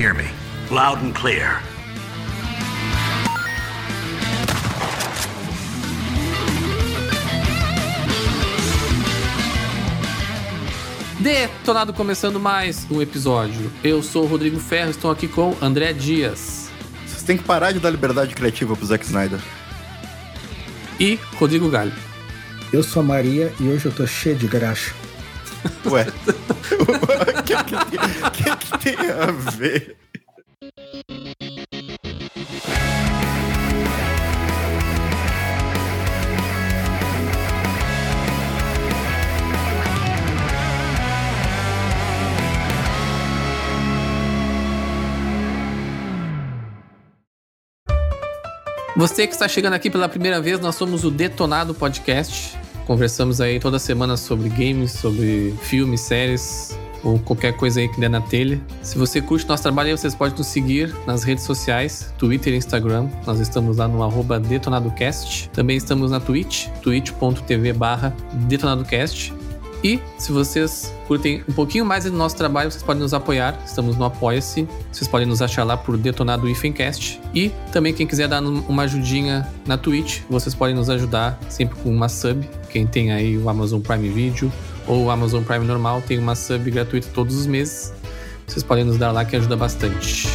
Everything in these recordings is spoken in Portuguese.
hear me? Loud and clear. Detonado começando mais um episódio. Eu sou o Rodrigo Ferro, estou aqui com André Dias Vocês têm que parar de dar liberdade criativa pro Zack Snyder. e Rodrigo Galho. Eu sou a Maria e hoje eu tô cheio de graxa. Ué. O que, que que tem a ver? Você que está chegando aqui pela primeira vez, nós somos o Detonado Podcast. Conversamos aí toda semana sobre games, sobre filmes, séries ou qualquer coisa aí que der na telha. Se você curte nosso trabalho vocês podem nos seguir nas redes sociais, Twitter e Instagram. Nós estamos lá no arroba DetonadoCast. Também estamos na Twitch, twitch.tv barra DetonadoCast. E se vocês curtem um pouquinho mais do nosso trabalho, vocês podem nos apoiar. Estamos no Apoia-se. Vocês podem nos achar lá por Detonado Ifencast. E também quem quiser dar uma ajudinha na Twitch, vocês podem nos ajudar sempre com uma sub. Quem tem aí o Amazon Prime Video ou Amazon Prime normal tem uma sub gratuita todos os meses. Vocês podem nos dar lá que ajuda bastante.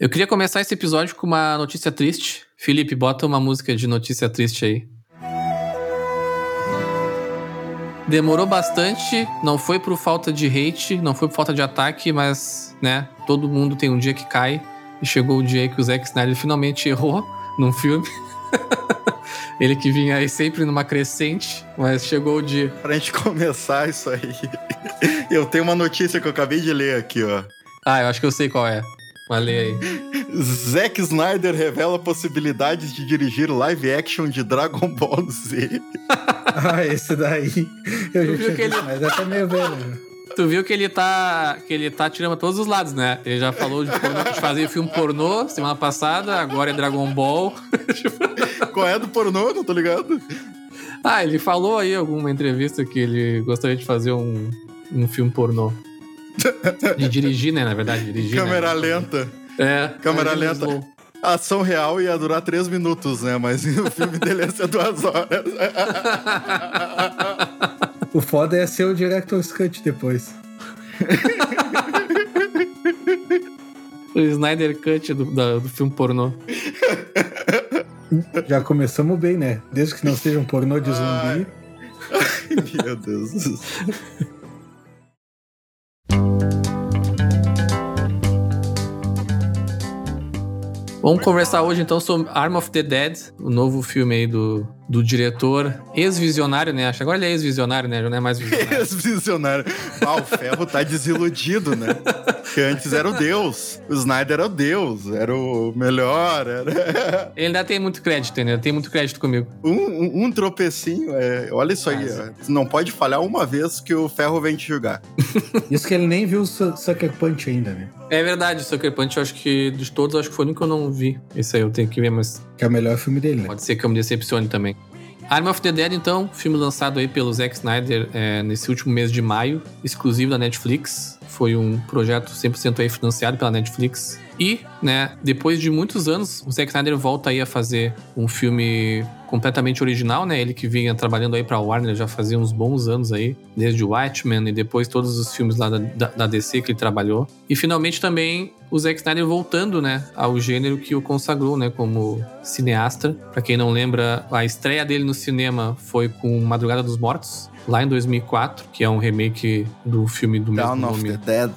Eu queria começar esse episódio com uma notícia triste. Felipe, bota uma música de notícia triste aí. Demorou bastante, não foi por falta de hate, não foi por falta de ataque, mas, né, todo mundo tem um dia que cai. E chegou o dia aí que o Zack Snyder finalmente errou num filme. Ele que vinha aí sempre numa crescente, mas chegou o dia. Pra gente começar isso aí, eu tenho uma notícia que eu acabei de ler aqui, ó. Ah, eu acho que eu sei qual é. Mas lê aí. Zack Snyder revela possibilidades de dirigir live action de Dragon Ball Z. Ah, esse daí. Eu já tinha que ele- visto, mas essa é meio velho. Tu viu que ele tá. que ele tá tirando pra todos os lados, né? Ele já falou de, pornô- de fazer filme pornô semana passada, agora é Dragon Ball. Qual é do pornô? Não tô ligado. ah, ele falou aí em alguma entrevista que ele gostaria de fazer um, um filme pornô. De dirigir, né? Na verdade, dirigir. Câmera né? lenta. É. Câmera lenta. slow. A ação real ia durar três minutos, né? Mas o filme dele ia ser duas horas. O foda é ser o Director's Cut depois. O Snyder Cut do, da- do filme pornô. Já começamos bem, né? Desde que não seja um pornô de zumbi. Meu Deus do céu. Vamos conversar hoje então sobre Arm of the Dead, o novo filme aí do, do diretor ex-visionário, né? Acho que agora ele é ex-visionário, né? Já não é mais visionário. Ex-visionário. Ah, o Ferro tá desiludido, né? Que antes era o Deus. O Snyder era o Deus. Era o melhor. Era... Ele ainda tem muito crédito, ainda tem muito crédito comigo. Um, um, um tropecinho. é, Olha isso aí. Ó. Não pode falhar uma vez que o Ferro vem te julgar. Isso que ele nem viu o Su- Sucker Punch ainda, né? É verdade, o Sucker Punch, eu acho que de todos, acho que foi o único que eu não vi. Esse aí eu tenho que ver, mas Que é o melhor filme dele, né? pode ser que eu me decepcione também. Arm of the Dead, então, filme lançado aí pelo Zack Snyder é, nesse último mês de maio, exclusivo da Netflix. Foi um projeto 100% aí financiado pela Netflix. E, né, depois de muitos anos, o Zack Snyder volta aí a fazer um filme completamente original, né? Ele que vinha trabalhando aí pra Warner já fazia uns bons anos aí, desde o Watchmen e depois todos os filmes lá da, da, da DC que ele trabalhou. E finalmente também o Zack Snyder voltando, né, ao gênero que o consagrou, né, como cineasta. Pra quem não lembra, a estreia dele no cinema foi com Madrugada dos Mortos, lá em 2004, que é um remake do filme do mesmo Down of nome the Dead.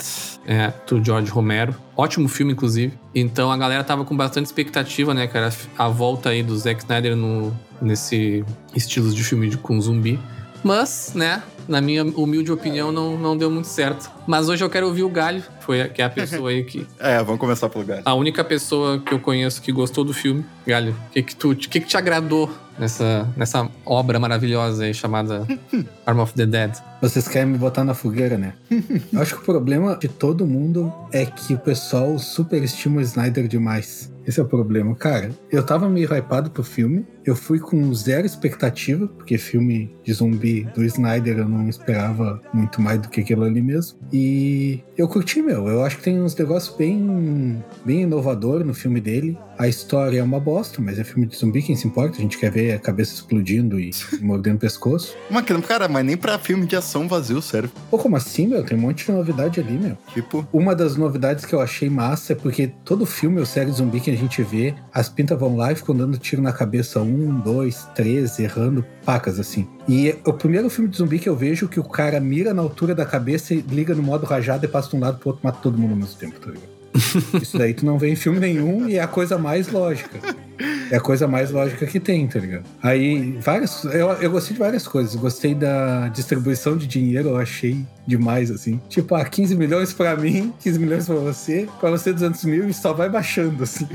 é, do George Romero. Ótimo filme, inclusive. Então a galera tava com bastante expectativa, né, cara? A volta aí do Zack Snyder no, nesse estilo de filme de, com zumbi. Mas, né, na minha humilde opinião, não, não deu muito certo. Mas hoje eu quero ouvir o Galho foi, que é a pessoa aí que. É, vamos começar pelo Galho. A única pessoa que eu conheço que gostou do filme. Galho, o que, que, tu, que, que te agradou nessa, nessa obra maravilhosa aí chamada Arm of the Dead? Vocês querem me botar na fogueira, né? Eu acho que o problema de todo mundo é que o pessoal superestima o Snyder demais. Esse é o problema. Cara, eu tava meio hypado pro filme. Eu fui com zero expectativa, porque filme de zumbi do Snyder eu não esperava muito mais do que aquilo ali mesmo. E eu curti, meu. Eu acho que tem uns negócios bem, bem inovador no filme dele. A história é uma bosta, mas é filme de zumbi, quem se importa? A gente quer ver a cabeça explodindo e mordendo o pescoço. Mas, cara, mas nem pra filme de ação vazio serve. Pô, como assim, meu? Tem um monte de novidade ali, meu. Tipo, Uma das novidades que eu achei massa é porque todo filme ou série de zumbi que a gente vê, as pintas vão lá e ficam dando tiro na cabeça um, dois, três, errando pacas assim. E é o primeiro filme de zumbi que eu vejo que o cara mira na altura da cabeça e liga no modo rajado e passa de um lado pro outro, mata todo mundo ao mesmo tempo, tá ligado? Isso daí tu não vê em filme nenhum e é a coisa mais lógica. É a coisa mais lógica que tem, tá ligado? Aí, várias. Eu, eu gostei de várias coisas. Gostei da distribuição de dinheiro, eu achei demais, assim. Tipo, ah, 15 milhões pra mim, 15 milhões pra você, pra você 200 mil e só vai baixando, assim.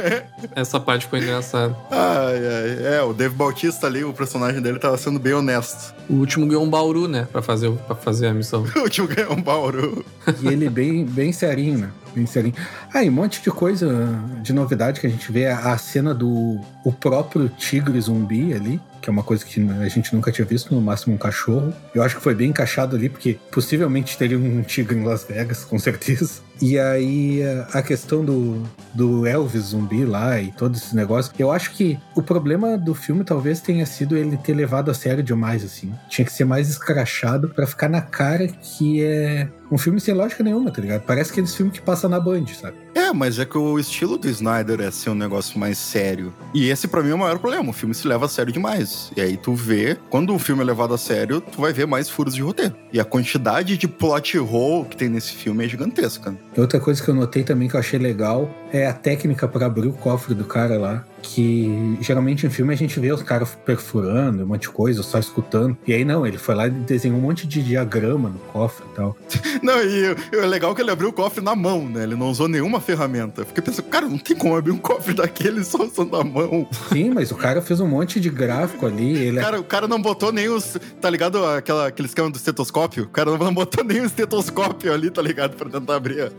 Essa parte foi engraçada. ai, ai. É, o Dave Bautista ali, o personagem dele tava sendo bem honesto. O último ganhou um Bauru, né? Pra fazer, pra fazer a missão. O tio ganhou um bauru. E ele bem, bem serinho, né? Serinho. Ah, e um monte de coisa de novidade que a gente vê. A cena do o próprio tigre zumbi ali, que é uma coisa que a gente nunca tinha visto, no máximo um cachorro. Eu acho que foi bem encaixado ali, porque possivelmente teria um tigre em Las Vegas, com certeza. E aí a questão do, do Elvis zumbi lá e todo esse negócio. Eu acho que o problema do filme talvez tenha sido ele ter levado a sério demais, assim. Tinha que ser mais escrachado pra ficar na cara que é um filme sem lógica nenhuma, tá ligado? Parece aqueles filmes que passa na Band, sabe? É, mas é que o estilo do Snyder é ser um negócio mais sério. E esse pra mim é o maior problema. O filme se leva a sério demais. E aí tu vê, quando o filme é levado a sério, tu vai ver mais furos de roteiro. E a quantidade de plot hole que tem nesse filme é gigantesca. Outra coisa que eu notei também que eu achei legal é a técnica pra abrir o cofre do cara lá. Que geralmente em filme a gente vê os caras perfurando um monte de coisa, só escutando. E aí não, ele foi lá e desenhou um monte de diagrama no cofre e tal. Não, e o- é legal que ele abriu o cofre na mão, né? Ele não usou nenhuma ferramenta. Eu Fiquei pensando, cara, não tem como abrir um cofre daquele só usando a mão. Sim, mas o cara fez um monte de gráfico ali. Ele é Cara, o cara não botou nem os. Tá ligado? Aquela, aquele esquema do estetoscópio? O cara não botou nem o estetoscópio ali, tá ligado? Pra tentar abrir.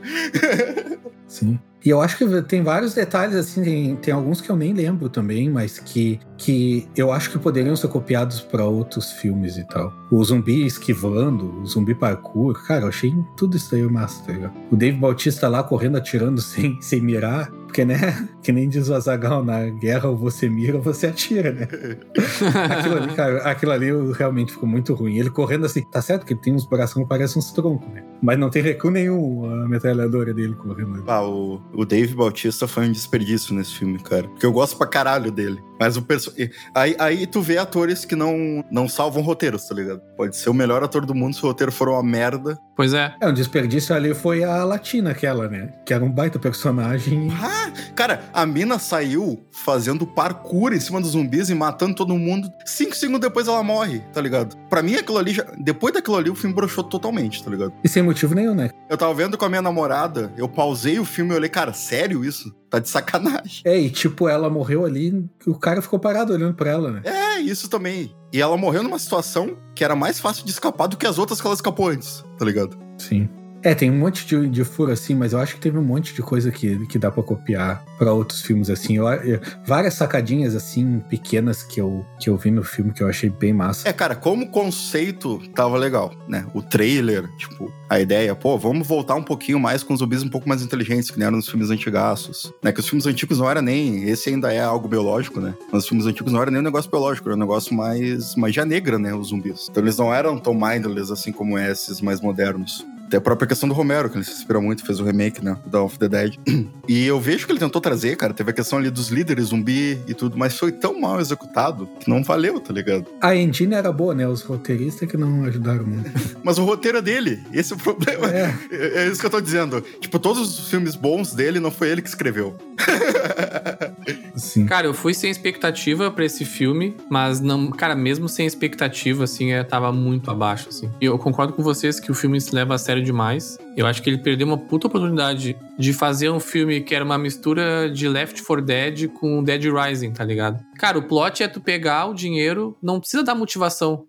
Sim. E eu acho que tem vários detalhes, assim, tem, tem alguns que eu nem lembro também, mas que, que eu acho que poderiam ser copiados pra outros filmes e tal. O zumbi esquivando, o zumbi parkour, cara, eu achei tudo isso aí massa, tá ligado? O Dave Bautista lá correndo, atirando sem, sem mirar, porque, né, que nem diz o Azagal, na guerra ou você mira ou você atira, né? aquilo ali, cara, aquilo ali realmente ficou muito ruim. Ele correndo assim, tá certo que ele tem uns braços que parecem uns troncos, né? Mas não tem recuo nenhum a metralhadora dele correndo ali. Ah, o, o Dave Bautista foi um desperdício nesse filme, cara. Porque eu gosto pra caralho dele. Mas o perso... aí, aí tu vê atores que não, não salvam roteiros, tá ligado? Pode ser o melhor ator do mundo se o roteiro for uma merda. Pois é. É, um desperdício ali foi a Latina, aquela, né? Que era um baita personagem. Ah, cara, a mina saiu fazendo parkour em cima dos zumbis e matando todo mundo. Cinco segundos depois ela morre, tá ligado? Pra mim, aquilo ali já. Depois daquilo ali, o filme broxou totalmente, tá ligado? E sem motivo nenhum, né? Eu tava vendo com a minha namorada, eu pausei o filme e olhei, cara, sério isso? Tá de sacanagem. É, e tipo, ela morreu ali, o cara ficou parado olhando pra ela, né? É, isso também. E ela morreu numa situação que era mais fácil de escapar do que as outras que ela escapou antes, tá ligado? Sim. É, tem um monte de, de furo assim, mas eu acho que teve um monte de coisa que, que dá pra copiar pra outros filmes assim. Eu, eu- várias sacadinhas assim, pequenas que eu, que eu vi no filme que eu achei bem massa. É, cara, como conceito tava legal, né? O trailer, tipo, a ideia, pô, vamos voltar um pouquinho mais com zumbis um pouco mais inteligentes, que nem eram nos filmes antigaços, né? Que os filmes antigos não era nem, esse ainda é algo biológico, né? Mas os filmes antigos não era nem um negócio biológico, era um negócio mais magia negra, né? Os zumbis. Então eles não eram tão mindless assim como esses mais modernos. Até a própria questão do Romero, que ele se inspirou muito, fez o remake, né? Do Dawn of the Dead. E eu vejo que ele tentou trazer, cara. Teve a questão ali dos líderes zumbi e tudo, mas foi tão mal executado que não valeu, tá ligado? A engine era boa, né? Os roteiristas que não ajudaram muito. Mas o roteiro é dele. Esse é o problema. É. É, é isso que eu tô dizendo. Tipo, todos os filmes bons dele não foi ele que escreveu. Sim. Cara, eu fui sem expectativa pra esse filme, mas não, cara, mesmo sem expectativa, assim, é, tava muito abaixo, assim. E eu concordo com vocês que o filme se leva a sério demais. Eu acho que ele perdeu uma puta oportunidade de fazer um filme que era uma mistura de Left 4 Dead com Dead Rising, tá ligado? Cara, o plot é tu pegar o dinheiro, não precisa dar motivação.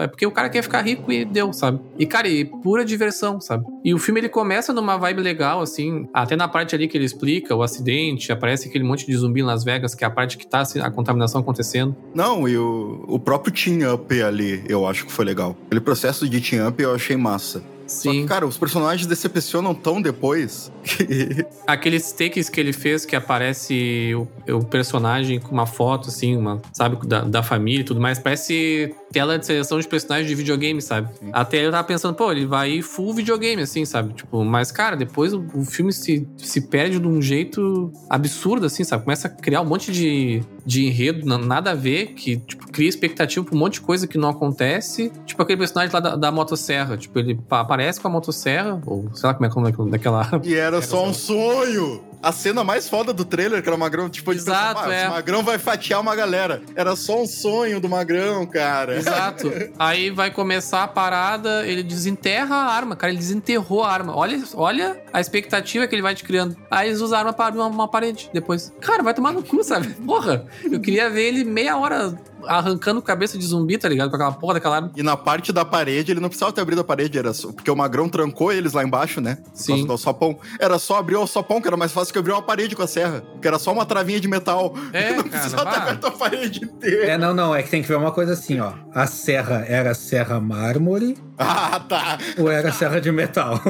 é porque o cara quer ficar rico e deu, sabe? E, cara, e pura diversão, sabe? E o filme ele começa numa vibe legal, assim, até na parte ali que ele explica o acidente, aparece aquele monte de zumbi em Las Vegas, que é a parte que tá assim, a contaminação acontecendo. Não, e o, o próprio team up ali, eu acho que foi legal. Aquele processo de team up eu achei massa. Sim. Só que, cara, os personagens decepcionam tão depois que... Aqueles takes que ele fez que aparece o, o personagem com uma foto, assim, uma, sabe, da, da família e tudo mais, parece tela de seleção de personagens de videogame, sabe? Sim. Até eu tava pensando, pô, ele vai full videogame, assim, sabe? Tipo, mas, cara, depois o, o, filme se, se perde de um jeito absurdo, assim, sabe? Começa a criar um monte de, de enredo, nada a ver, que, tipo, cria expectativa pra um monte de coisa que não acontece. Tipo, aquele personagem lá da, da motosserra, tipo, ele aparece com a motosserra, ou sei lá como é que é daquela... E era, era só um sonho! A cena mais foda do trailer, que era o Magrão, tipo, Exato, pensar, ah, é. o Magrão vai fatiar uma galera. Era só um sonho do Magrão, cara. Exato. Aí vai começar a parada, ele desenterra a arma, cara, ele desenterrou a arma. Olha, olha a expectativa que ele vai te criando. Aí eles usaram para uma, uma parede depois. Cara, vai tomar no cu, sabe? Porra, eu queria ver ele meia hora arrancando cabeça de zumbi, tá ligado? Com aquela porra daquela arma. E na parte da parede, ele não precisava ter abrido a parede, era só, porque o Magrão trancou eles lá embaixo, né? Por Sim. do alçapão. Era só abrir o alçapão, que era mais fácil que abrir uma parede com a serra. Que era só uma travinha de metal. É, não precisava ter aberto a parede inteira. É, não, não. É que tem que ver uma coisa assim, ó. A serra era serra mármore. Ah, tá. Ou era serra de metal?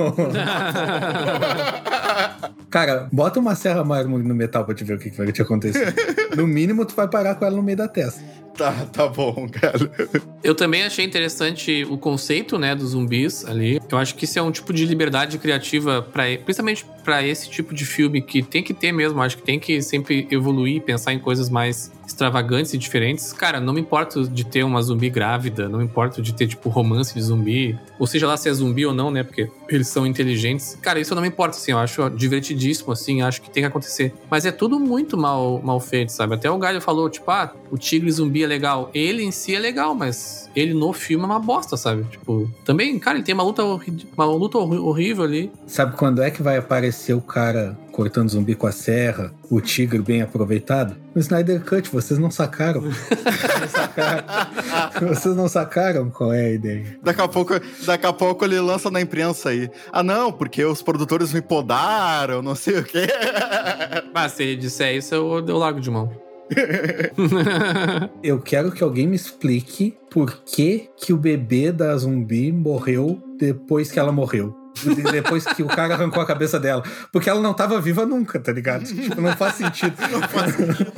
Cara, bota uma serra mármore no metal pra te ver o que vai te acontecer. No mínimo, tu vai parar com ela no meio da testa. Tá, tá bom, cara. Eu também achei interessante o conceito, né, dos zumbis ali. Eu acho que isso é um tipo de liberdade criativa para, principalmente para esse tipo de filme que tem que ter mesmo. Acho que tem que sempre evoluir, pensar em coisas mais extravagantes e diferentes. Cara, não me importo de ter uma zumbi grávida, não me importo de ter tipo romance de zumbi, ou seja lá se é zumbi ou não, né, porque eles são inteligentes. Cara, isso não me importa, assim, eu acho divertidíssimo, assim, acho que tem que acontecer. Mas é tudo muito mal, mal feito, sabe? Até o Galho falou, tipo, ah, o tigre zumbi é legal. Ele em si é legal, mas ele no filme é uma bosta, sabe? Tipo, também, cara, ele tem uma luta, uma luta horrível ali. Sabe quando é que vai aparecer o cara cortando zumbi com a serra, o tigre bem aproveitado? No Snyder Cut, vocês não sacaram. vocês, não sacaram. vocês não sacaram qual é a ideia. Daqui a, pouco, daqui a pouco ele lança na imprensa aí. Ah, não, porque os produtores me podaram, não sei o quê. Mas se ele disser isso, eu, eu largo de mão. eu quero que alguém me explique por que, que o bebê da zumbi morreu depois que ela morreu. Depois que o cara arrancou a cabeça dela. Porque ela não tava viva nunca, tá ligado? Tipo, não faz sentido. Não faz sentido.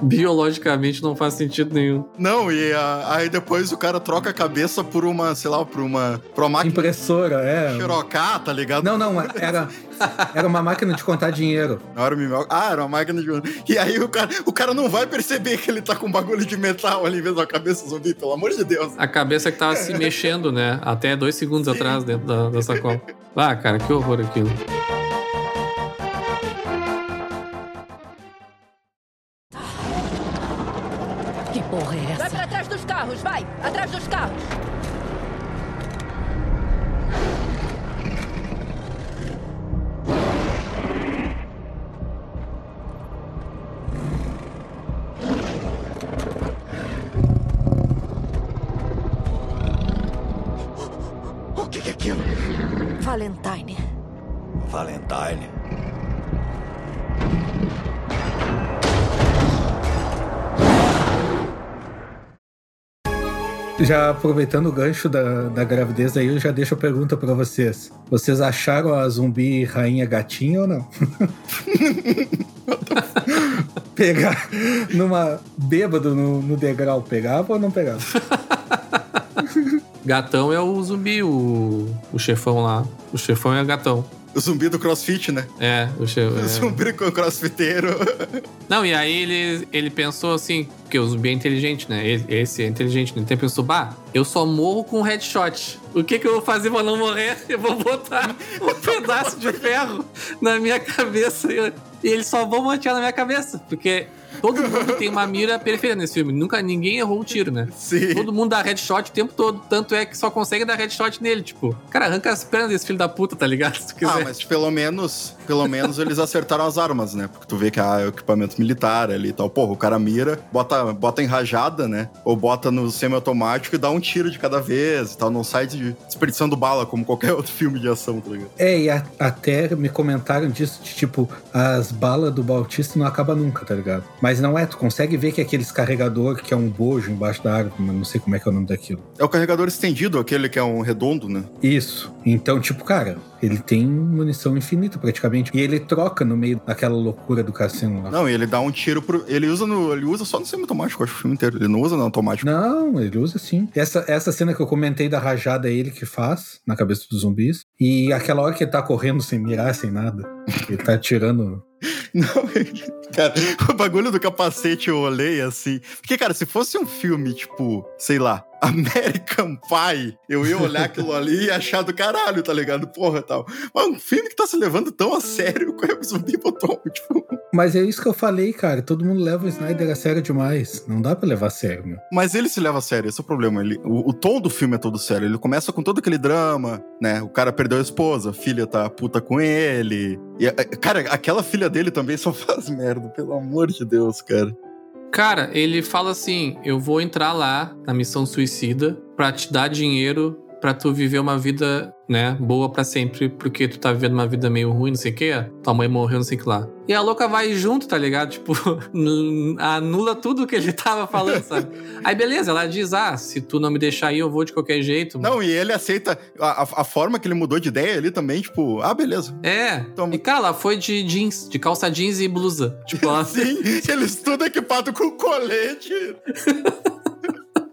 Biologicamente não faz sentido nenhum. Não, e a, aí depois o cara troca a cabeça por uma, sei lá, por uma, por uma máquina. Impressora, é. Xerocá, tá ligado? Não, não, era, era uma máquina de contar dinheiro. Era uma, ah, era uma máquina de. E aí o cara, o cara não vai perceber que ele tá com um bagulho de metal ali em vez da cabeça zumbi, pelo amor de Deus. A cabeça que tava se mexendo, né? Até dois segundos Sim. atrás dentro da, da sacola. Ah, cara, que horror aquilo. Carros, vai! Atrás dos carros! Já aproveitando o gancho da, da gravidez aí, eu já deixo a pergunta para vocês. Vocês acharam a zumbi rainha gatinha ou não? Pegar numa bêbado no, no degrau, pegava ou não pegava? Gatão é o zumbi, o, o chefão lá. O chefão é gatão. O zumbi do crossfit, né? É, o, o zumbi com o crossfiteiro. Não, e aí ele, ele pensou assim, porque o zumbi é inteligente, né? Esse é inteligente, né? Então ele pensou, bah, eu só morro com headshot. O que, que eu vou fazer pra não morrer? Eu vou botar um pedaço de ferro na minha cabeça e eles só vão manter na minha cabeça. Porque todo mundo tem uma mira perfeita nesse filme. Nunca ninguém errou um tiro, né? Sim. Todo mundo dá headshot o tempo todo. Tanto é que só consegue dar headshot nele. Tipo, cara, arranca as pernas desse filho da puta, tá ligado? Se tu quiser. Ah, mas pelo menos, pelo menos eles acertaram as armas, né? Porque tu vê que ah, é o equipamento militar ali e tal. Porra, o cara mira, bota, bota em rajada, né? Ou bota no semiautomático e dá um tiro de cada vez e tal. Não sai de desperdiçando bala como qualquer outro filme de ação, tá ligado? É, e a- até me comentaram disso, de tipo, as balas do Bautista não acabam nunca, tá ligado? Mas não é, tu consegue ver que aqueles carregador que é um bojo embaixo da árvore, mas não sei como é que é o nome daquilo. É o carregador estendido, aquele que é um redondo, né? Isso. Então, tipo, cara, ele tem munição infinita praticamente. E ele troca no meio daquela loucura do cassino lá. Não, e ele dá um tiro pro. Ele usa no. Ele usa só no semiautomático, acho o filme inteiro. Ele não usa no automático. Não, ele usa sim. Essa, essa cena que eu comentei da rajada é ele que faz na cabeça dos zumbis. E aquela hora que ele tá correndo sem mirar, sem nada. Ele tá atirando. Não, cara, o bagulho do capacete eu olhei assim. Porque, cara, se fosse um filme, tipo, sei lá, American Pie, eu ia olhar aquilo ali e achar do caralho, tá ligado? Porra tal. Mas um filme que tá se levando tão a sério com o zumbi botou, tipo. Mas é isso que eu falei, cara. Todo mundo leva o Snyder a sério demais. Não dá pra levar a sério, meu. Mas ele se leva a sério, esse é o problema. Ele, o, o tom do filme é todo sério. Ele começa com todo aquele drama, né? O cara perdeu a esposa, a filha tá puta com ele. E, a- cara, aquela filha dele também só faz merda, pelo amor de Deus, cara. Cara, ele fala assim: eu vou entrar lá na missão suicida pra te dar dinheiro pra tu viver uma vida, né, boa pra sempre, porque tu tá vivendo uma vida meio ruim, não sei o quê. Tua mãe morreu, não sei o que lá. E a louca vai junto, tá ligado? Tipo, anula tudo que ele tava falando, sabe? Aí beleza, ela diz: ah, se tu não me deixar aí, eu vou de qualquer jeito. Não, e ele aceita a, a- a forma que ele mudou de ideia ali também, tipo, ah, beleza. É. Toma. E cara, ela foi de jeans, de calça jeans e blusa. Tipo, ela... Sim, eles tudo equipado com colete.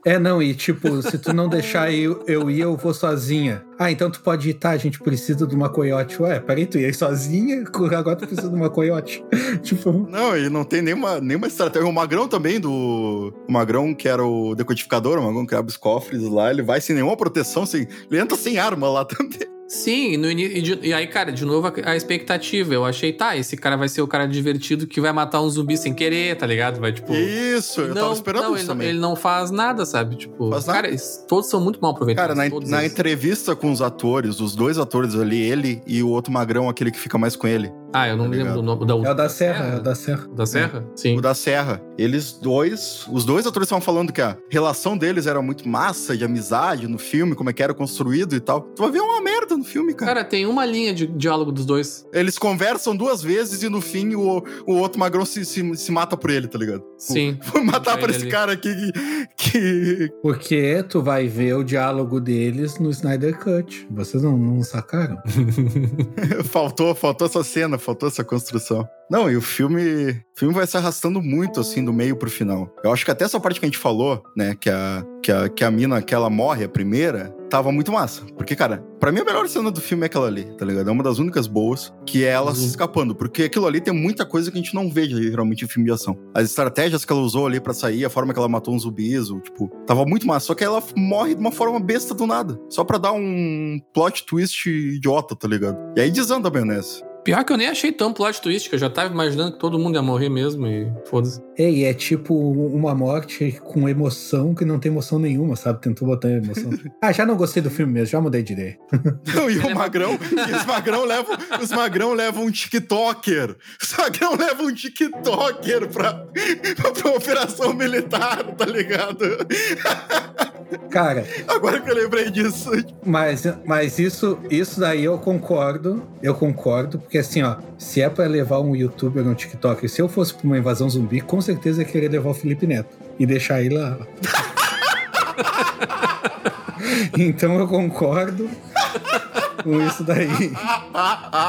É, não, e tipo, se tu não deixar eu, eu ir, eu vou sozinha. Ah, então tu pode ir, tá? A gente precisa de uma coiote. Ué, peraí, tu ia sozinha? Agora tu precisa de uma coiote. tipo, Não, e não tem nenhuma, nenhuma estratégia. O Magrão também, do. O Magrão, que era o decodificador, o Magrão que abre os cofres lá, ele vai sem nenhuma proteção, sem... ele entra sem arma lá também. Sim, no e, de- e aí, cara, de novo a, a expectativa. Eu achei, tá, esse cara vai ser o cara divertido que vai matar um zumbi sem querer, tá ligado? Vai, tipo. Isso, eu tava esperando não, isso ele, não- também. ele não faz nada, sabe? Tipo, Faz nada. cara, eles- todos são muito mal aproveitados. Cara, na, na entrevista com os atores, os dois atores ali, ele e o outro magrão, aquele que fica mais com ele, Ah, eu não Tá me lembro do nome. Da, é o da Serra, é o da Serra. da Serra? Sim. o da Serra. Eles dois, os dois atores estavam falando que a relação deles era muito massa, de amizade no filme, como é que era construído e tal. Tu vai ver uma merda filme, cara. Cara, tem uma linha de diálogo dos dois. Eles conversam duas vezes e no fim o, o outro magrão se, se, se mata por ele, tá ligado? Sim. Vou matar por esse ali. cara aqui que, que- Porque tu vai ver o diálogo deles no Snyder Cut. Vocês não, não sacaram? faltou, faltou essa cena, faltou essa construção. Não, e o filme, o filme vai se arrastando muito assim do meio pro final. Eu acho que até essa parte que a gente falou, né, que a que a, que a mina que ela morre a primeira, tava muito massa. Porque, cara, pra mim a melhor cena do filme é aquela ali, tá ligado? É uma das únicas boas, que é ela se Uhum. escapando, porque aquilo ali tem muita coisa que a gente não vê geralmente em filme de ação. As estratégias que ela usou ali pra sair, a forma que ela matou uns zumbis, o, tipo, tava muito massa. Só que ela morre de uma forma besta do nada, só pra dar um plot twist idiota, tá ligado? E aí desanda a maionese. Pior que eu nem achei tão plot twist, que eu já tava imaginando que todo mundo ia morrer mesmo e foda-se. É, e é tipo uma morte com emoção que não tem emoção nenhuma, sabe? Tentou botar emoção. ah, já não gostei do filme mesmo, já mudei de ideia. Não, e o magrão, e os magrão levam, os magrão levam um TikToker. Os magrão levam um TikToker pra, pra, pra operação militar, tá ligado? Cara, Agora que eu lembrei disso. mas, mas isso, isso daí eu concordo, eu concordo, porque assim, ó, se é pra levar um youtuber no TikTok, se eu fosse pra uma invasão zumbi, com certeza eu ia querer levar o Felipe Neto e deixar ele lá. então eu concordo com isso daí.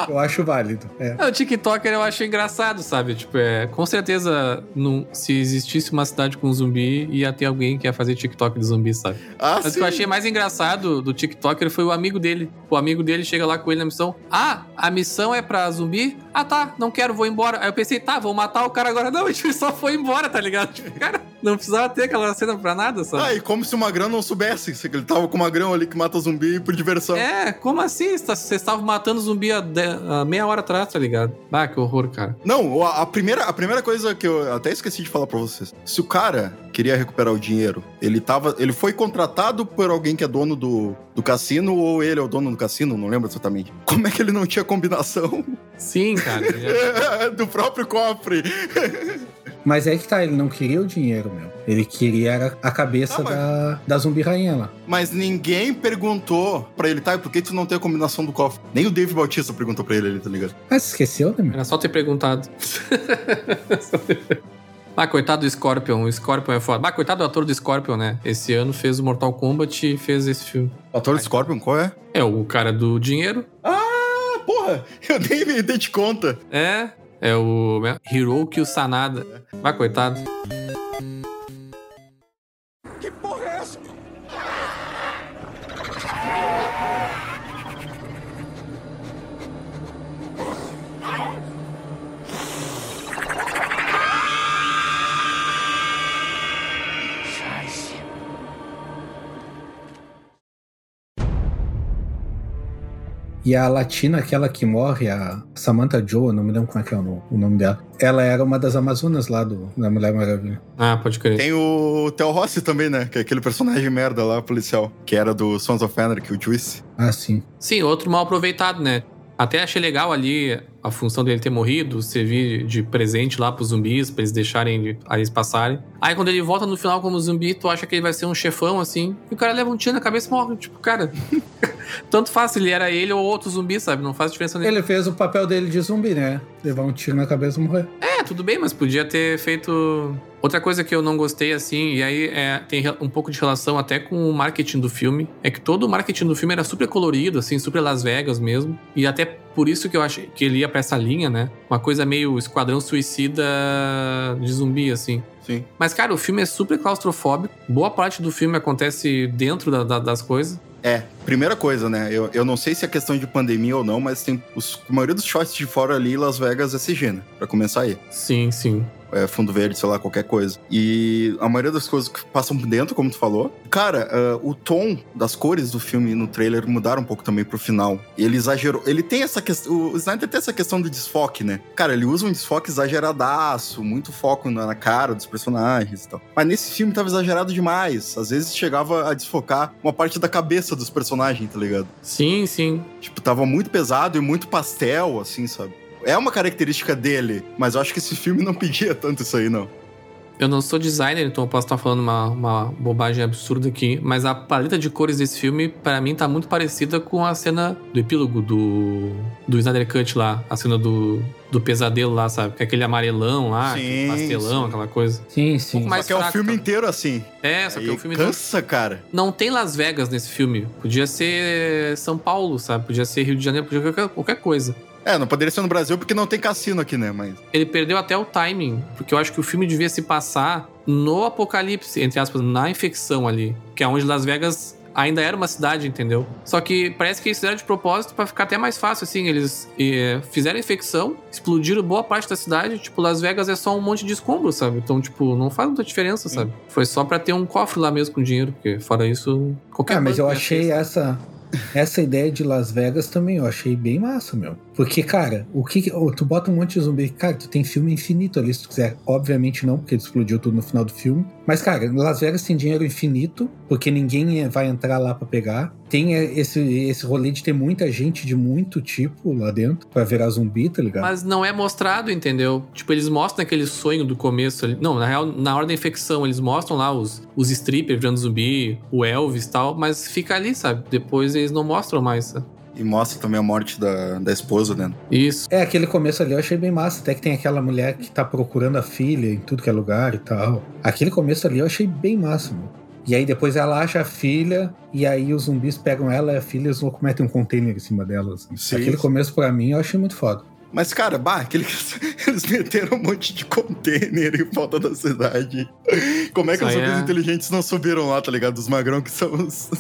Eu acho válido. É. É, o TikToker eu acho engraçado, sabe? Tipo, é, com certeza, não, se existisse uma cidade com zumbi, ia ter alguém que ia fazer TikTok de zumbi, sabe? Ah, Mas o sim. que eu achei mais engraçado do TikToker foi o amigo dele. O amigo dele chega lá com ele na missão. Ah, a missão é pra zumbi? Ah, tá, não quero, vou embora. Aí eu pensei, tá, vou matar o cara agora. Não, ele só foi embora, tá ligado? Tipo, cara, Não precisava ter aquela cena pra nada, sabe? Ah, e como se o Magrão não soubesse se ele tava com o Magrão ali que mata zumbi por diversão. É, como assim? Vocês estavam matando zumbi há, de- há meia hora atrás, tá ligado? Ah, que horror, cara. Não, a, a primeira, a primeira coisa que eu até esqueci de falar pra vocês. Se o cara queria recuperar o dinheiro, ele tava. Ele foi contratado por alguém que é dono do, do cassino, ou ele é o dono do cassino, não lembro exatamente. Como é que ele não tinha combinação Sim, cara. já- do próprio cofre? Mas é que tá, ele não queria o dinheiro, meu. Ele queria a cabeça Ah, mas- da, da zumbi rainha lá. Mas ninguém perguntou pra ele, tá? e Por que tu não tem a combinação do cofre? Nem o Dave Bautista perguntou pra ele, ali, tá ligado? Ah, você esqueceu, né, meu? Era só ter perguntado. ah, coitado do Scorpion. O Scorpion é foda. Ah, coitado do ator do Scorpion, né? Esse ano fez o Mortal Kombat e fez esse filme. O ator do Scorpion, qual é? É o cara do dinheiro. Ah, porra! Eu nem me dei de conta. É. É o né? Hiroki Sanada. Vai, coitado. E a latina, aquela que morre, a Samantha Joe, não me lembro como é que é o no- o nome dela. Ela era uma das Amazonas lá do, da Mulher Maravilha. Ah, pode crer. Tem o Theo Rossi também, né? Que é aquele personagem merda lá, policial. Que era do Sons of Anarchy, o Juice. Ah, sim. Sim, outro mal aproveitado, né? Até achei legal ali a função dele ter morrido, servir de presente lá pros zumbis, pra eles deixarem aí eles passarem. Aí quando ele volta no final como zumbi, tu acha que ele vai ser um chefão assim, e o cara leva um tiro na cabeça e morre. Tipo, cara, tanto faz se ele era ele ou outro zumbi, sabe? Não faz diferença nenhuma. Ele fez o papel dele de zumbi, né? Levar um tiro na cabeça e morrer. É, tudo bem, mas podia ter feito. Outra coisa que eu não gostei, assim, e aí é, tem um pouco de relação até com o marketing do filme, é que todo o marketing do filme era super colorido, assim, super Las Vegas mesmo. E até por isso que eu achei que ele ia pra essa linha, né? Uma coisa meio esquadrão suicida de zumbi, assim. Sim. Mas, cara, o filme é super claustrofóbico. Boa parte do filme acontece dentro da- da- das coisas. É, primeira coisa, né? Eu, eu não sei se é questão de pandemia ou não, mas tem os, a maioria dos shots de fora ali, Las Vegas é CG, né? Pra começar aí. Sim, sim. É, fundo verde, sei lá, qualquer coisa. E a maioria das coisas que passam por dentro, como tu falou. Cara, ah, o tom das cores do filme no trailer mudaram um pouco também pro final. Ele exagerou. Ele tem essa questão. O Snyder tem essa questão do desfoque, né? Cara, ele usa um desfoque exageradaço, muito foco na cara dos personagens e tal. Mas nesse filme tava exagerado demais. Às vezes chegava a desfocar uma parte da cabeça dos personagens, tá ligado? Sim, sim. Tipo, tava muito pesado e muito pastel, assim, sabe? É uma característica dele, mas eu acho que esse filme não pedia tanto isso aí, não. Eu não sou designer, então eu posso estar falando uma, uma bobagem absurda aqui, mas a paleta de cores desse filme, pra mim, tá muito parecida com a cena do epílogo do, do Snyder Cut lá, a cena do, do pesadelo lá, sabe? Que é aquele amarelão lá, Sim, aquele pastelão, sim. aquela coisa. Sim, sim. pouco mais Só que é o fraco, filme tá? inteiro assim. É, só que Aí o filme cansa, cara. não tem Las Vegas nesse filme. Podia ser São Paulo, sabe? Podia ser Rio de Janeiro, podia ser qualquer, qualquer coisa. É, não poderia ser no Brasil porque não tem cassino aqui, né? Mas. ele perdeu até o timing, porque eu acho que o filme devia se passar no apocalipse, entre aspas, na infecção ali, que é onde Las Vegas ainda era uma cidade, entendeu? Só que parece que eles fizeram de propósito pra ficar até mais fácil, assim, eles eh, fizeram infecção, explodiram boa parte da cidade, tipo, Las Vegas é só um monte de escombro, sabe? Então, tipo, não faz muita diferença, sabe? Foi só pra ter um cofre lá mesmo com dinheiro, porque fora isso, qualquer Ah, mas banco eu ia achei essa essa ideia de Las Vegas também, eu achei bem massa, meu. Porque, cara, o que. oh, tu bota um monte de zumbi. Cara, tu tem filme infinito ali, se tu quiser. Obviamente não, porque ele explodiu tudo no final do filme. Mas, cara, Las Vegas tem dinheiro infinito, porque ninguém vai entrar lá pra pegar. Tem é, esse, esse rolê de ter muita gente de muito tipo lá dentro pra virar zumbi, tá ligado? Mas não é mostrado, entendeu? Tipo, eles mostram aquele sonho do começo ali. Não, na real, na hora da infecção, eles mostram lá os, os strippers virando zumbi, o Elvis e tal, mas fica ali, sabe? Depois eles não mostram mais, sabe? E mostra também a morte da, da esposa, né? Isso. É, aquele começo ali eu achei bem massa. Até que tem aquela mulher que tá procurando a filha em tudo que é lugar e tal. Aquele começo ali eu achei bem massa, meu. E aí depois ela acha a filha, e aí os zumbis pegam ela e a filha eles cometem um container em cima delas. assim. Sim. Aquele começo pra mim eu achei muito foda. Mas, cara, bah, aquele... eles meteram um monte de container em volta da cidade. Como é que Isso os é- inteligentes não subiram lá, tá ligado? Os magrão que são os.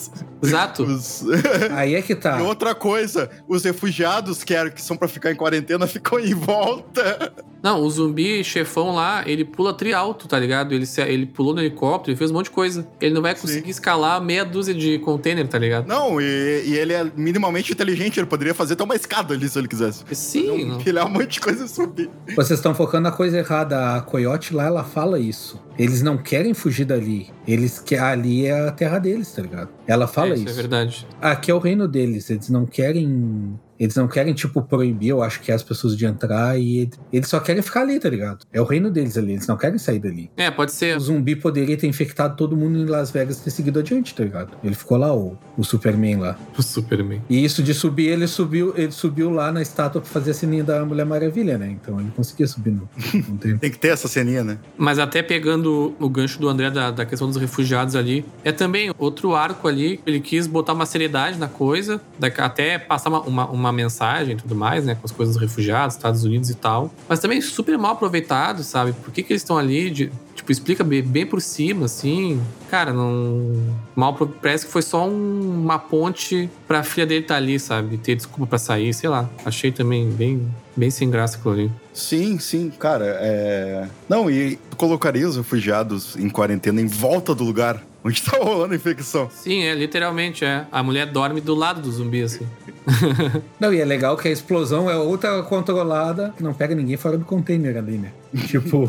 Exato. os- Aí é que tá. E outra coisa, os refugiados que, eram, que são pra ficar em quarentena ficam em volta. Não, o zumbi chefão lá, ele pula tri alto, tá ligado? Ele, se- ele pulou no helicóptero, ele fez um monte de coisa. Ele não vai conseguir escalar meia dúzia de container, tá ligado? Não, e, e ele é minimamente inteligente, ele poderia fazer até uma escada ali se ele quisesse. Sim, não. Ele é um monte de coisa e subir. Vocês estão focando na coisa errada. A Coyote lá, ela fala isso. Eles não querem fugir dali. Eles que ali é a terra deles, tá ligado? Ela fala é, isso. é verdade. Aqui é o reino deles. Eles não querem. Eles não querem, tipo, proibir, eu acho que as pessoas de entrar e eles só querem ficar ali, tá ligado? É o reino deles ali, eles não querem sair dali. É, pode ser. O zumbi poderia ter infectado todo mundo em Las Vegas e ter seguido adiante, tá ligado? Ele ficou lá, o, o Superman lá. O Superman. E isso de subir, ele subiu, ele subiu lá na estátua pra fazer a sininha da Mulher Maravilha, né? Então ele conseguia subir no, no tempo. Tem que ter essa ceninha, né? Mas até pegando o gancho do André da, da questão dos refugiados ali, é também outro arco ali. Ele quis botar uma seriedade na coisa, até passar uma, uma, uma mensagem e tudo mais, né? Com as coisas dos refugiados, Estados Unidos e tal. Mas também super mal aproveitado, sabe? Por que, que eles estão ali? de- tipo, explica bem, bem por cima, assim. Cara, não. Mal Parece que foi só um- uma ponte pra filha dele estar ali, sabe? Ter desculpa pra sair, sei lá. Achei também bem, bem sem graça aquilo ali. Sim, sim, cara, é... Não, e colocaria os refugiados em quarentena em volta do lugar onde tá rolando a infecção. Sim, é, literalmente, é. A mulher dorme do lado do zumbi, assim. Não, e é legal que a explosão é outra controlada, que não pega ninguém fora do container ali, né? Tipo,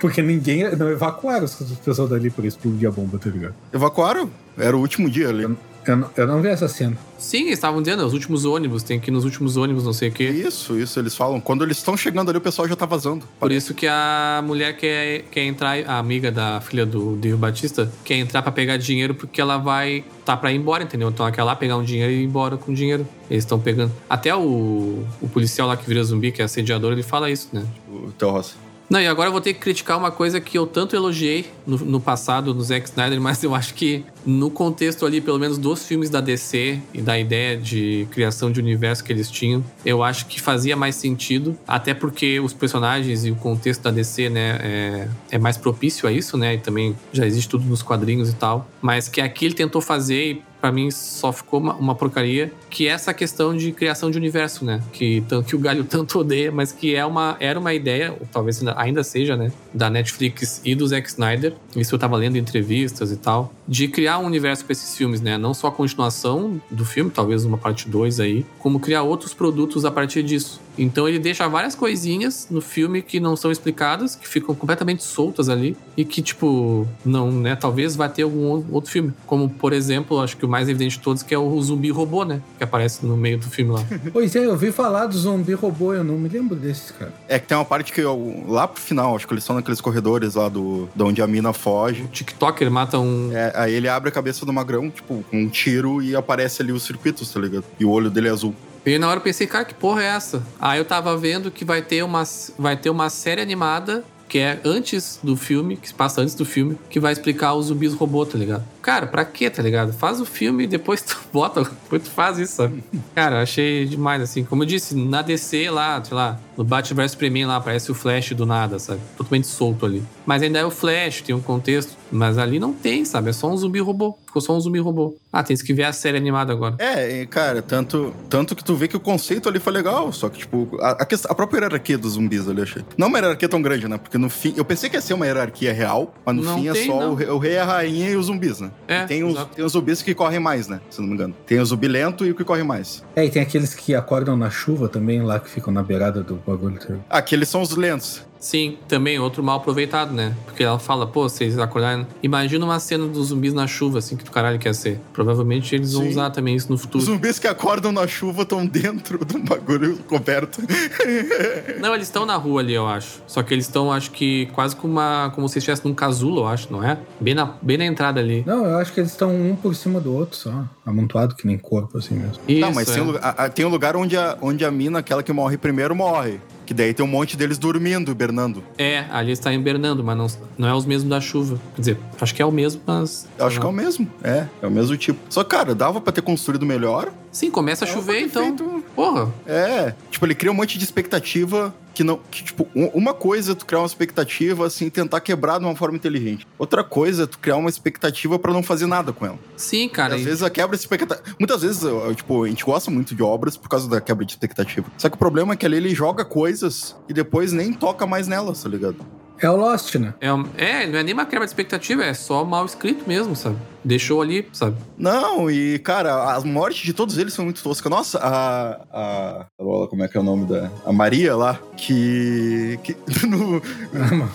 porque ninguém. Não evacuaram as pessoas dali por explodir a bomba, tá ligado? Evacuaram? Era o último dia ali. Eu, não- eu não vi essa cena. Sim, eles estavam dizendo, os últimos ônibus, tem que ir nos últimos ônibus, não sei o quê. Isso, isso, eles falam. Quando eles estão chegando ali, o pessoal já tá vazando. Por isso que a mulher quer, quer entrar, a amiga da filha do Dave Batista, quer entrar pra pegar dinheiro porque ela vai tá pra ir embora, entendeu? Então ela quer lá pegar um dinheiro e ir embora com o dinheiro. Eles estão pegando. Até o, o policial lá que vira zumbi, que é assediador, ele fala isso, né? O Theo Rossi. Não, e agora eu vou ter que criticar uma coisa que eu tanto elogiei no, no passado, no Zack Snyder, mas eu acho que no contexto ali, pelo menos dos filmes da DC e da ideia de criação de universo que eles tinham, eu acho que fazia mais sentido, até porque os personagens e o contexto da DC, né, é, é mais propício a isso, né, e também já existe tudo nos quadrinhos e tal, mas que aqui ele tentou fazer Pra mim só ficou uma, uma porcaria, que é essa questão de criação de universo, né? Que, que o Galho tanto odeia, mas que é uma, era uma ideia, ou talvez ainda, seja, né? Da Netflix e do Zack Snyder. Isso eu tava lendo em entrevistas e tal. De criar um universo pra esses filmes, né? Não só a continuação do filme, talvez uma parte 2 aí, como criar outros produtos a partir disso. Então ele deixa várias coisinhas no filme que não são explicadas, que ficam completamente soltas ali e que, tipo, não, né? Talvez vai ter algum ou- outro filme. Como, por exemplo, acho que o mais evidente de todos, que é o zumbi robô, né? Que aparece no meio do filme lá. Pois é, eu ouvi falar do zumbi robô, eu não me lembro desse, cara. É que tem uma parte que eu, lá pro final, acho que eles estão naqueles corredores lá do, de onde a mina foge. O TikToker mata um. É, aí ele abre a cabeça do magrão, tipo, com um tiro e aparece ali os circuitos, tá ligado? E o olho dele é azul. E na hora eu pensei, cara, que porra é essa? Aí eu tava vendo que vai ter uma, vai ter uma série animada que é antes do filme, que se passa antes do filme, que vai explicar os zumbis robô, tá ligado? Cara, pra quê, tá ligado? Faz o filme e depois tu bota, depois tu faz isso, sabe? Cara, eu achei demais, assim. Como eu disse, na DC lá, sei lá, no Batman vs Superman lá, aparece o Flash do nada, sabe? Totalmente solto ali. Mas ainda é o Flash, tem um contexto. Mas ali não tem, sabe? É só um zumbi robô. Ficou só um zumbi robô. Ah, tem que ver a série animada agora. É, cara, tanto, tanto que tu vê que o conceito ali foi legal, só que, tipo, a, a, a própria hierarquia dos zumbis ali, eu achei. Não uma hierarquia tão grande, né? Porque no fim, eu pensei que ia ser uma hierarquia real, mas no Não fim é tem, só não. o, o rei, a rainha e os zumbis, né? É, E tem, os, tem os zumbis que correm mais, né? Se não me engano. Tem o zumbi lento e o que corre mais. É, e tem aqueles que acordam na chuva também, lá que ficam na beirada do bagulho. tá? Aqueles são os lentos. Sim, também outro mal aproveitado, né? Porque ela fala, pô, vocês acordaram. Imagina uma cena dos zumbis na chuva, assim, que do caralho quer ser. Provavelmente eles vão Sim. usar também isso no Os futuro. zumbis que acordam na chuva estão dentro de um bagulho coberto. Não, eles estão na rua ali, eu acho. Só que eles estão, acho que, quase como uma. Como se estivessem num casulo, eu acho, não é? Bem na, bem na entrada ali. Não, eu acho que eles estão um por cima do outro só. Amontoado que nem corpo, assim mesmo. Isso, não, mas é. tem, um lugar, a- a- tem um lugar onde a, onde a mina, aquela que morre primeiro, morre. Que daí tem um monte deles dormindo, hibernando. É, ali está hibernando, mas não, não é os mesmos da chuva. Quer dizer, acho que é o mesmo, mas. Eu acho que é o mesmo. É, é o mesmo tipo. Só, cara, dava pra ter construído melhor. Sim, começa a chover, então. feito- Porra. É, tipo, ele cria um monte de expectativa que não. Que, tipo, um- uma coisa é tu criar uma expectativa assim, tentar quebrar de uma forma inteligente. Outra coisa é tu criar uma expectativa pra não fazer nada com ela. Sim, cara. Às e- vezes a quebra de expectativa. Muitas vezes, tipo, a gente gosta muito de obras por causa da quebra de expectativa. Só que o problema é que ali ele joga coisas e depois nem toca mais nelas, tá ligado? É o Lost, né? É, um- é, não é nem uma quebra de expectativa, é só mal escrito mesmo, sabe? Deixou ali, sabe? Não, e, cara, as mortes de todos eles são muito toscas. Nossa, a. A. a- Como é que é o nome da. A Maria lá, que. que no-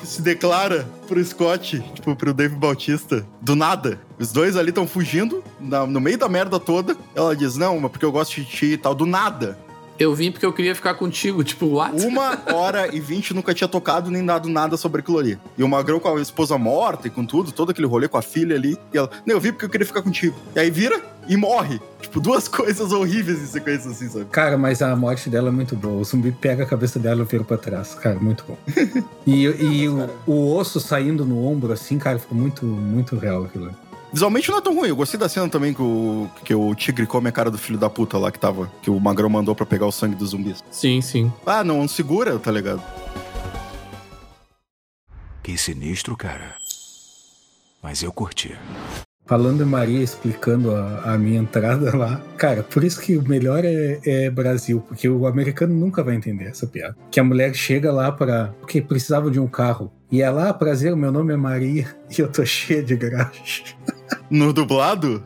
se declara pro Scott, tipo, pro Dave Bautista, do nada. Os dois ali estão fugindo, na- no meio da merda toda. Ela diz: Não, mas porque eu gosto de ti e tal, do nada. Eu vim porque eu queria ficar contigo, tipo, what? Uma hora e vinte nunca tinha tocado nem dado nada sobre aquilo ali. E o Magrão com a esposa morta e com tudo, todo aquele rolê com a filha ali. E ela, não, eu vi porque eu queria ficar contigo. E aí vira e morre. Tipo, duas coisas horríveis em sequência assim, sabe? Cara, mas a morte dela é muito boa. O zumbi pega a cabeça dela e vira pra trás. Cara, muito bom. E, e o, o osso saindo no ombro, assim, cara, ficou muito, muito real aquilo. ali. Visualmente não é tão ruim. Eu gostei da cena também que o, que o tigre come a cara do filho da puta lá que tava. Que o Magrão mandou pra pegar o sangue dos zumbis. Sim, sim. Ah, não, segura, tá ligado? Que sinistro, cara. Mas eu curti. Falando em Maria explicando a, a minha entrada lá, cara, por isso que o melhor é, é Brasil, porque o americano nunca vai entender essa piada. Que a mulher chega lá para porque precisava de um carro. E ela, ah, prazer, meu nome é Maria e eu tô cheia de graxa. No dublado?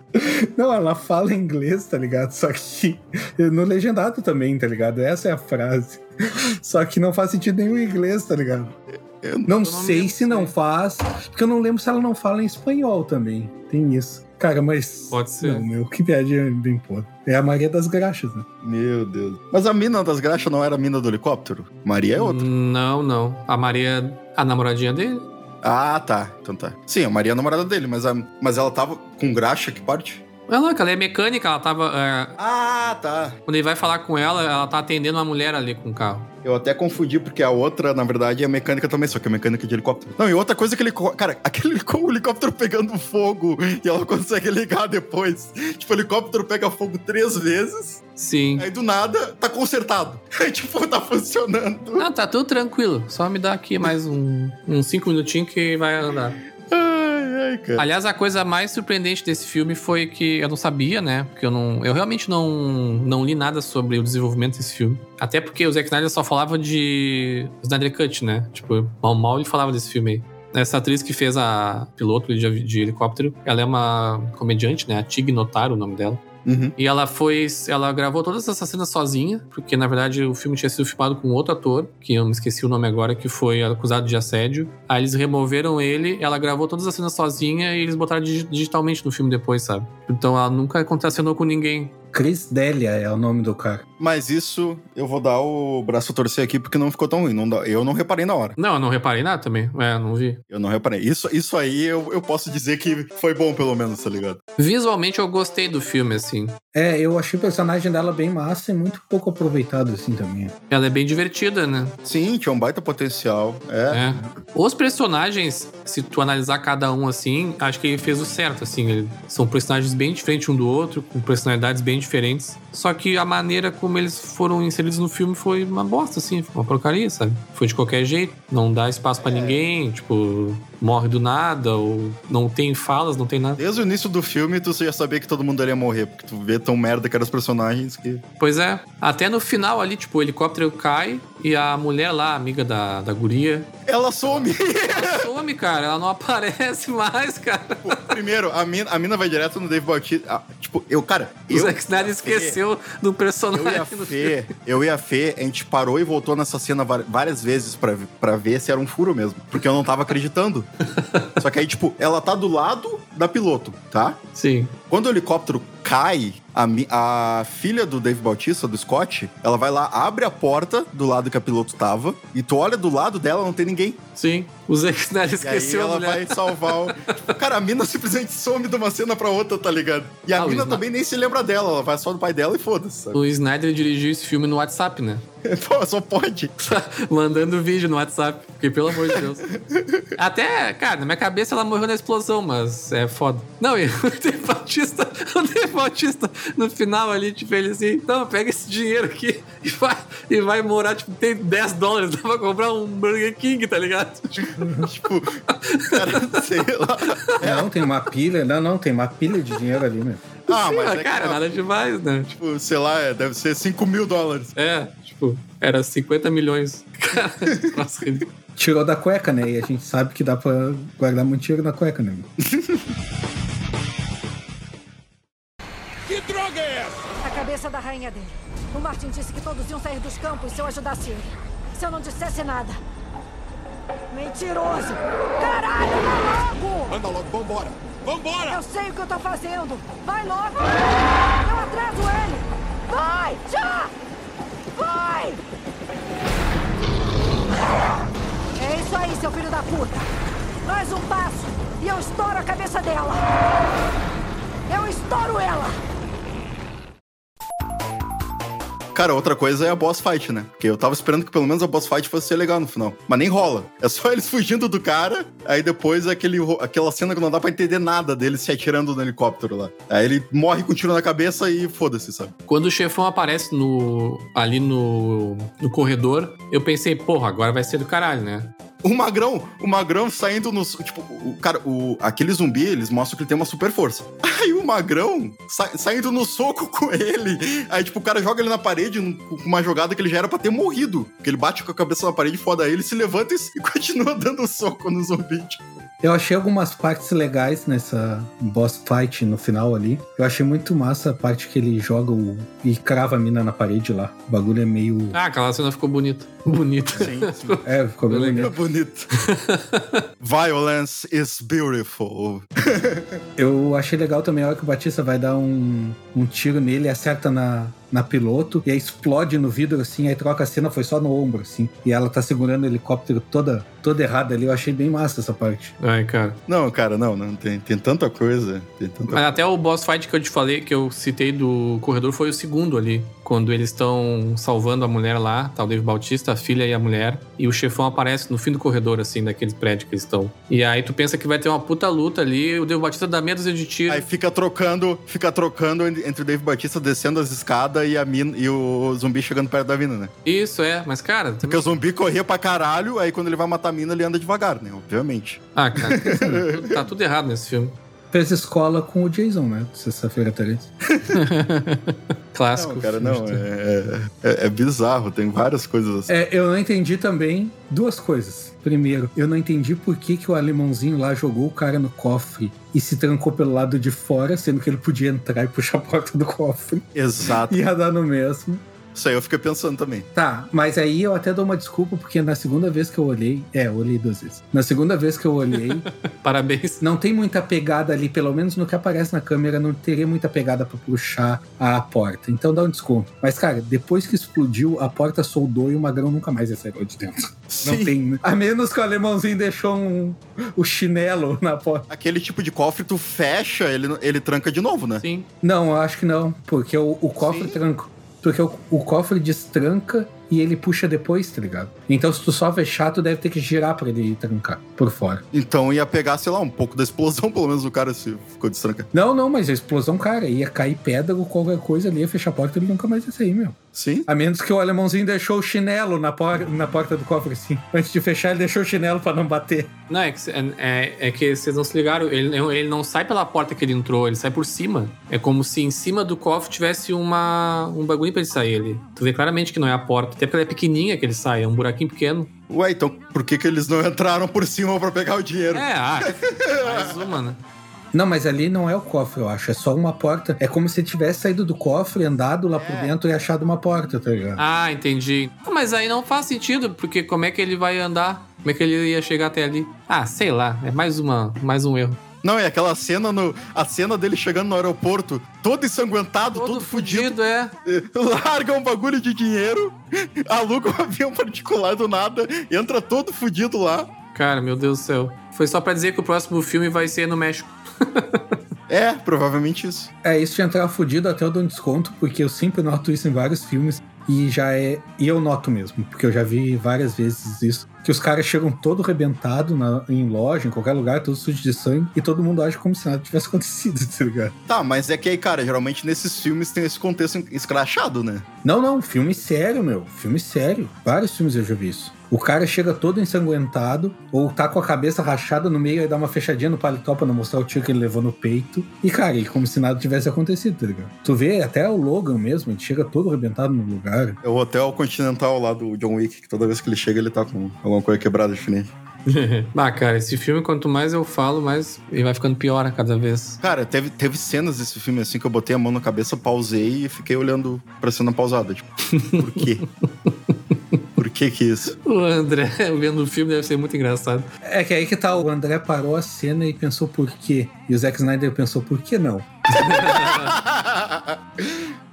Não, ela fala inglês, tá ligado? Só que no legendado também, tá ligado? Essa é a frase. Só que não faz sentido nenhum em inglês, tá ligado? Eu- Não não sei se não faz, porque eu não lembro se ela não fala em espanhol também. Tem isso. Cara, mas. Pode ser. Não, meu, que piadinha bem podre. É a Maria das Graxas, né? Meu Deus. Mas a mina das graxas não era a mina do helicóptero? Maria é outra. Não, não. A Maria, a namoradinha dele? Ah, tá. Então tá. Sim, a Maria é a namorada dele, mas, a, mas ela tava com graxa, que parte? Ela, que ela é mecânica, ela tava. é, Ah, tá. quando ele vai falar com ela, ela tá atendendo uma mulher ali com o carro. Eu até confundi, porque a outra, na verdade, é mecânica também, só que é mecânica de helicóptero. Não, e outra coisa que ele. Cara, aquele o helicóptero pegando fogo e ela consegue ligar depois. Tipo, o helicóptero pega fogo três vezes, Sim. aí do nada tá consertado. Aí, tipo, tá funcionando. Não, tá tudo tranquilo. Só me dá aqui mais um, uns cinco minutinhos que vai andar. Ai, cara. Aliás, a coisa mais surpreendente desse filme foi que eu não sabia, né? Porque eu não. Eu realmente não, não li nada sobre o desenvolvimento desse filme. Até porque o Zack Snyder só falava de Snyder Cut, né? Tipo, mal mal ele falava desse filme aí. Essa atriz que fez a piloto de, de helicóptero, ela é uma comediante, né? A Tig Notaro, o nome dela. Uhum. E ela foi. Ela gravou todas essas cenas sozinha, porque na verdade o filme tinha sido filmado com outro ator, que eu me esqueci o nome agora, que foi acusado de assédio. Aí eles removeram ele, ela gravou todas as cenas sozinha e eles botaram digi- digitalmente no filme depois, sabe? Então ela nunca contracenou com ninguém. Chris Delia é o nome do cara. Mas isso eu vou dar o braço a torcer aqui porque não ficou tão ruim. Não dá- eu não reparei na hora. Não, eu não reparei nada também. É, não vi. Eu não reparei. Isso, isso aí eu, eu posso dizer que foi bom, pelo menos, tá ligado? Visualmente eu gostei do filme, assim. É, eu achei o personagem dela bem massa e muito pouco aproveitado, assim, também. Ela é bem divertida, né? Sim, tinha um baita potencial. É. É. Os personagens, se tu analisar cada um assim, acho que ele fez o certo, assim. Ele- são personagens bem diferentes um do outro, com personalidades bem diferentes. Só que a maneira como eles foram inseridos no filme foi uma bosta, assim. Uma porcaria, sabe? Foi de qualquer jeito. Não dá espaço pra ninguém, tipo, morre do nada, ou não tem falas, não tem nada. Desde o início do filme, tu já sabia que todo mundo ia morrer, porque tu vê tão merda que eram os personagens que. Pois é. Até no final ali, tipo, o helicóptero cai e a mulher lá, amiga da, da guria, Ela some! ela some, cara. Ela não aparece mais, cara. Pô, Primeiro, a mina, a mina vai direto no Dave Bautista. Ah, tipo, eu, cara. O eu, Zack Snyder esqueceu do personagem. Eu e a. Fê, eu e a Fê, a gente parou e voltou nessa cena várias vezes pra, pra ver se era um furo mesmo. Porque eu não tava acreditando. Só que aí, tipo, ela tá do lado da piloto, tá? Sim. Quando o helicóptero cai, a, a filha do Dave Bautista, do Scott, ela vai lá, abre a porta do lado que a piloto tava, e tu olha do lado dela, não tem ninguém. Sim. O Zack Snyder E aí esqueceu ela vai salvar o. Tipo, cara, a mina simplesmente some de uma cena pra outra, tá ligado? E a Ah, mina também nem se lembra dela, ela vai só do pai dela e foda-se. O Snyder dirigiu esse filme no WhatsApp, né? Pô, só pode. Mandando vídeo no WhatsApp, porque pelo amor de Deus. Até, cara, na minha cabeça ela morreu na explosão, mas é foda. Não, e o Dave Bautista, o Dave Bautista no final ali, tipo, ele assim, então pega esse dinheiro aqui e vai, e vai morar, tipo, tem 10 dólares, dá pra comprar um Burger King, tá ligado? tipo, cara, sei lá. Não, tem uma pilha. Não, não, tem uma pilha de dinheiro ali, meu. Ah, Sim, mas é cara, que, nada demais, né? tipo, sei lá, é, deve ser 5 mil dólares. É, tipo, era 50 milhões. Cara, nossa. Tirou da cueca, né? E a gente sabe que dá pra guardar muito dinheiro na cueca, né? meu? A cabeça da rainha dele. O Martin disse que todos iam sair dos campos se eu ajudasse ele. Se eu não dissesse nada. Mentiroso! Caralho, vai logo! Anda logo, vambora! Vambora! Eu sei o que eu tô fazendo! Vai logo! Eu atraso ele! Vai! Já! Vai! É isso aí, seu filho da puta! Mais um passo e eu estouro a cabeça dela! Eu estouro ela! Cara, outra coisa é a boss fight, né? Porque eu tava esperando que pelo menos a boss fight fosse ser legal no final. Mas nem rola. É só eles fugindo do cara, aí depois é aquele, aquela cena que não dá pra entender nada dele se atirando no helicóptero lá. Aí ele morre com um tiro na cabeça e foda-se, sabe? Quando o chefão aparece no, ali no, no corredor, eu pensei, porra, agora vai ser do caralho, né? O Magrão, o Magrão saindo no. Tipo, o cara, o, aquele zumbi, eles mostram que ele tem uma super força. Aí o Magrão sa- saindo no soco com ele. Aí, tipo, o cara joga ele na parede com uma jogada que ele já era pra ter morrido. Porque ele bate com a cabeça na parede, foda ele, se levanta e, e continua dando soco no zumbi. Tipo. Eu achei algumas partes legais nessa boss fight no final ali. Eu achei muito massa a parte que ele joga o, e crava a mina na parede lá. O bagulho é meio. Ah, aquela cena ficou bonita. Bonita. Sim, É, ficou bem Legal. bonito. Violence is beautiful. Eu achei legal também a hora que o Batista vai dar um, um tiro nele, acerta na, na piloto, e aí explode no vidro assim, aí troca a cena, foi só no ombro, assim. E ela tá segurando o helicóptero toda, toda errada ali. Eu achei bem massa essa parte. Ai, cara. Não, cara, não, não. Tem, tem tanta coisa. Tem tanta Mas até o boss fight que eu te falei, que eu citei do corredor, foi o segundo ali. Quando eles estão salvando a mulher lá, tá o Dave Bautista, a filha e a mulher. E o chefão aparece no fim do corredor, assim, daquele prédio que eles estão. E aí tu pensa que vai ter uma puta luta ali, o Dave Bautista dá dúzia de tiro. Aí fica trocando, fica trocando en- entre o Dave Batista descendo as escadas e, a mina, e o zumbi chegando perto da mina, né? Isso, é. Mas, cara... Porque o zumbi corria pra caralho, aí quando ele vai matar a mina, ele anda devagar, né? Obviamente. Ah, cara, tá tudo errado nesse filme. Fez escola com o Jason, né? Sexta-feira 13. Clássico. Não, cara, não. É, é, é bizarro, tem várias coisas assim. É, eu não entendi também duas coisas. Primeiro, eu não entendi por que, que o alemãozinho lá jogou o cara no cofre e se trancou pelo lado de fora, sendo que ele podia entrar e puxar a porta do cofre. Exato. Ia dar no mesmo. Isso aí eu fiquei pensando também. Tá, mas aí eu até dou uma desculpa, porque na segunda vez que eu olhei. É, eu olhei duas vezes. Na segunda vez que eu olhei, Parabéns. não tem muita pegada ali, pelo menos no que aparece na câmera, não teria muita pegada pra puxar a porta. Então dá um desconto. Mas, cara, depois que explodiu, a porta soldou e o magrão nunca mais ia sair lá de dentro. Não Sim. tem. A menos que o alemãozinho deixou um, o chinelo na porta. Aquele tipo de cofre, tu fecha, ele, ele tranca de novo, né? Sim. Não, eu acho que não. Porque o, o cofre Sim. tranca. Porque o, o cofre destranca e ele puxa depois, tá ligado? Então, se tu só fechar, tu deve ter que girar pra ele trancar por fora. Então ia pegar, sei lá, um pouco da explosão, pelo menos o cara se ficou destrancado. Não, não, mas a explosão, cara, ia cair pedra ou qualquer coisa ali, ia fechar a porta, ele nunca mais ia sair, meu. Sim. A menos que o alemãozinho deixou o chinelo na, por na porta do cofre, assim. Antes de fechar, ele deixou o chinelo pra não bater. Não, é que, é, é- que vocês não se ligaram. Ele, não- ele não sai pela porta que ele entrou, ele sai por cima. É como se em cima do cofre tivesse uma, um bagulho pra ele sair ali. Tu vê claramente que não é a porta. Até porque ela é pequenininha que ele sai, é um buraquinho pequeno. Ué, então por que, que eles não entraram por cima pra pegar o dinheiro? É, ah, mais uma, né? Não, mas ali não é o cofre, eu acho. É só uma porta. É como se tivesse saído do cofre, andado lá por dentro e achado uma porta, tá ligado? Ah, entendi. Ah, mas aí não faz sentido, porque como é que ele vai andar? Como é que ele ia chegar até ali? Ah, sei lá, é mais, uma, mais um erro. Não, é aquela cena no. A cena dele chegando no aeroporto, todo ensanguentado, todo, fudido. é. Larga um bagulho de dinheiro, aluga um avião particular do nada, entra todo fudido lá. Cara, meu Deus do céu. Foi só pra dizer que o próximo filme vai ser no México. É, provavelmente isso. É, isso de entrar fudido até eu dou um desconto, porque eu sempre noto isso em vários filmes. e já é. E eu noto mesmo, porque eu já vi várias vezes isso. Que os caras chegam todo arrebentado na, em loja, em qualquer lugar, todo sujo de sangue, e todo mundo age como se nada tivesse acontecido, tá ligado? Tá, mas é que aí, cara, geralmente nesses filmes tem esse contexto escrachado, né? Não, não, filme sério, meu. Filme sério. Vários filmes eu já vi isso. O cara chega todo ensanguentado, ou tá com a cabeça rachada no meio e dá uma fechadinha no paletó pra não mostrar o tiro que ele levou no peito. E, cara, ele como se nada tivesse acontecido, tá ligado? Tu vê até o Logan mesmo, ele chega todo arrebentado no lugar. É o hotel continental lá do John Wick, que toda vez que ele chega ele tá com alguma coisa quebrada diferente. ah, cara, esse filme, quanto mais eu falo, mais ele vai ficando pior a cada vez. Cara, teve, teve cenas desse filme assim que eu botei a mão na cabeça, pausei e fiquei olhando pra cena pausada. Tipo, por quê? Que que isso? O André vendo o filme deve ser muito engraçado. É que aí que tá, o André parou a cena e pensou por quê. E o Zack Snyder pensou por que não.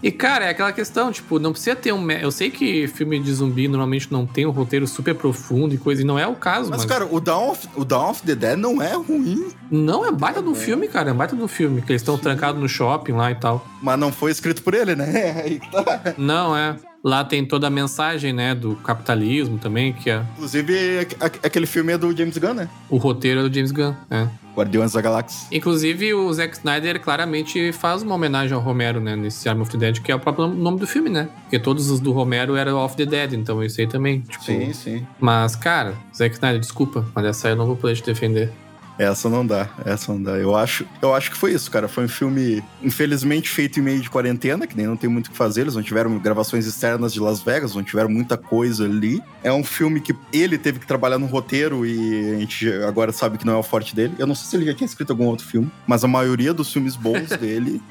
E, cara, é aquela questão, tipo, não precisa ter um. Eu sei que filme de zumbi normalmente não tem um roteiro super profundo e coisa, e não é o caso. Mas, mas... cara, o Dawn, of, o Dawn of the Dead não é ruim. Não, é baita do filme, cara. É baita do filme. Que eles estão trancados no shopping lá e tal. Mas não foi escrito por ele, né? É aí tá. Não, é. Lá tem toda a mensagem, né, do capitalismo também, que é... Inclusive, aquele filme é do James Gunn, né? O roteiro é do James Gunn, é. Guardiões da Galáxia. Inclusive, o Zack Snyder claramente faz uma homenagem ao Romero, né? Nesse Arm of the Dead, que é o próprio nome do filme, né? Porque todos os do Romero eram Off the Dead, então isso aí também. Tipo... Sim, sim. Mas, cara, Zack Snyder, desculpa, mas essa aí eu não vou poder te defender. Essa não dá, essa não dá. Eu acho, eu acho que foi isso, cara. Foi um filme, infelizmente, feito em meio de quarentena, que nem não tem muito o que fazer. Eles não tiveram gravações externas de Las Vegas, não tiveram muita coisa ali. É um filme que ele teve que trabalhar no roteiro e a gente agora sabe que não é o forte dele. Eu não sei se ele já tinha escrito algum outro filme, mas a maioria dos filmes bons dele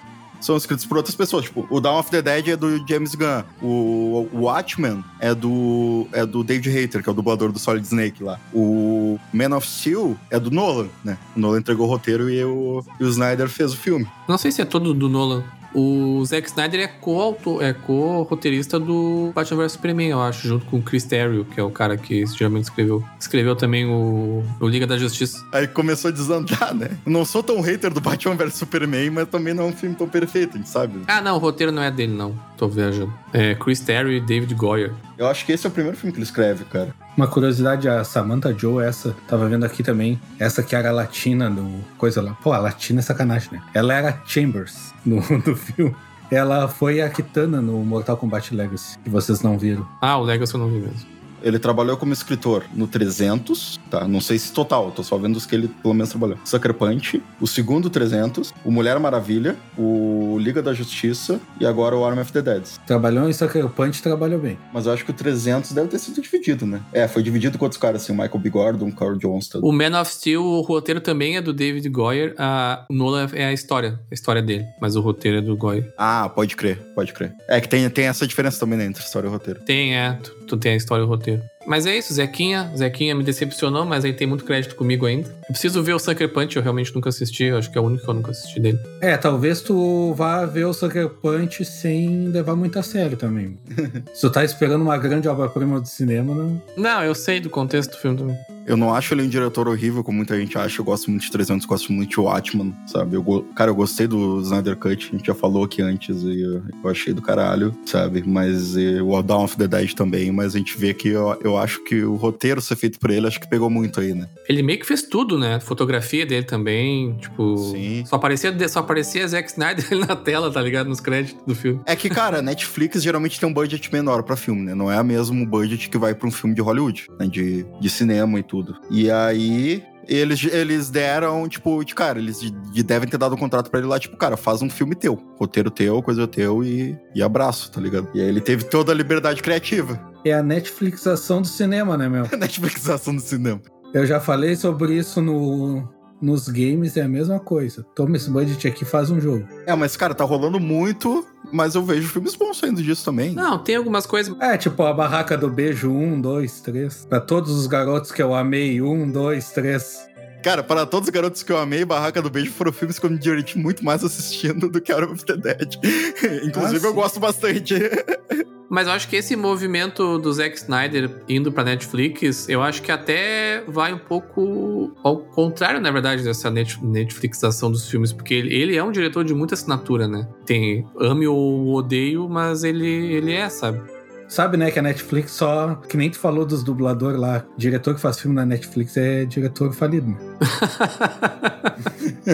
são escritos por outras pessoas. Tipo, o Dawn of the Dead é do James Gunn. O, Watchmen é do, é do David Hayter, que é o dublador do Solid Snake lá. O Man of Steel é do Nolan, né? O Nolan entregou o roteiro e o, e o Snyder fez o filme. Não sei se é todo do Nolan. O Zack Snyder é co-autor, é co-roteirista do Batman vs Superman, eu acho, junto com o Chris Terrio, que é o cara que geralmente escreveu. Escreveu também o, o Liga da Justiça. Aí começou a desandar, né? Não sou tão hater do Batman vs Superman, mas também não é um filme tão perfeito, a gente sabe. Ah, não, o roteiro não é dele, não. Tô viajando. É Chris Terrio e David Goyer. Eu acho que esse é o primeiro filme que ele escreve, cara. Uma curiosidade, a Samantha Joe, essa, tava vendo aqui também, essa que era a latina do coisa lá. Pô, a latina é sacanagem, né? Ela era Chambers no, no filme. Ela foi a Kitana no Mortal Kombat Legacy, que vocês não viram. Ah, o Legacy eu não vi mesmo. Ele trabalhou como escritor no 300, tá? Não sei se total, tô só vendo os que ele pelo menos trabalhou. Sucker Punch, o segundo 300, o Mulher Maravilha, o Liga da Justiça e agora o Arm of the Dead. Trabalhou em Sucker Punch trabalhou bem. Mas eu acho que o 300 deve ter sido dividido, né? É, foi dividido com outros caras, assim, o Michael B. Gordon, o Carl Johnston. O Man of Steel, o roteiro também é do David Goyer, a Nola é a história, a história dele, mas o roteiro é do Goyer. Ah, pode crer, pode crer. É que tem, tem essa diferença também né, entre história e roteiro. Tem, é. Tu, tem a história e o roteiro. Mas é isso, Zequinha. Zequinha me decepcionou, mas aí tem muito crédito comigo ainda. Eu preciso ver o Sucker Punch, eu realmente nunca assisti. Eu acho que é o único que eu nunca assisti dele. É, talvez tu vá ver o Sucker Punch sem levar muito a sério também. Se tu tá esperando uma grande obra-prima do cinema, não. Não, eu sei do contexto do filme também. Eu não acho ele um diretor horrível, como muita gente acha. Eu gosto muito de 300, gosto muito de Watchman, sabe? Eu, cara, eu gostei do Snyder Cut, a gente já falou aqui antes, e eu, eu achei do caralho, sabe? Mas e, o Dawn of the Dead também, mas a gente vê que eu, eu acho que o roteiro ser feito por ele, acho que pegou muito aí, né? Ele meio que fez tudo, né? Fotografia dele também, tipo... Sim. Só aparecia, só aparecia Zack Snyder na tela, tá ligado? Nos créditos do filme. É que, cara, Netflix geralmente tem um budget menor pra filme, né? Não é o mesmo budget que vai pra um filme de Hollywood, né? De, de cinema e tudo. E aí, eles, eles deram, tipo, de cara, eles de, de devem ter dado um contrato para ele lá, tipo, cara, faz um filme teu, roteiro teu, coisa teu e, e abraço, tá ligado? E aí ele teve toda a liberdade criativa. É a Netflixação do cinema, né, meu? a Netflixação do cinema. Eu já falei sobre isso no, nos games, é a mesma coisa. Toma esse budget aqui faz um jogo. É, mas, cara, tá rolando muito mas eu vejo filmes bons saindo disso também. Não, tem algumas coisas. É, tipo a Barraca do Beijo, um, dois, três. Pra todos os garotos que eu amei, um, dois, três. Cara, para todos os garotos que eu amei, Barraca do Beijo foram filmes que eu me diverti muito mais assistindo do que Arm of the Dead. Inclusive, ah, eu gosto bastante. Mas eu acho que esse movimento do Zack Snyder indo pra Netflix, eu acho que até vai um pouco ao contrário, na verdade, dessa Netflixização dos filmes, porque ele, ele é um diretor de muita assinatura, né? Tem ame ou odeio, mas ele, ele é, sabe? Sabe, né, que a Netflix só. Que nem tu falou dos dubladores lá. Diretor que faz filme na Netflix é diretor falido. Né?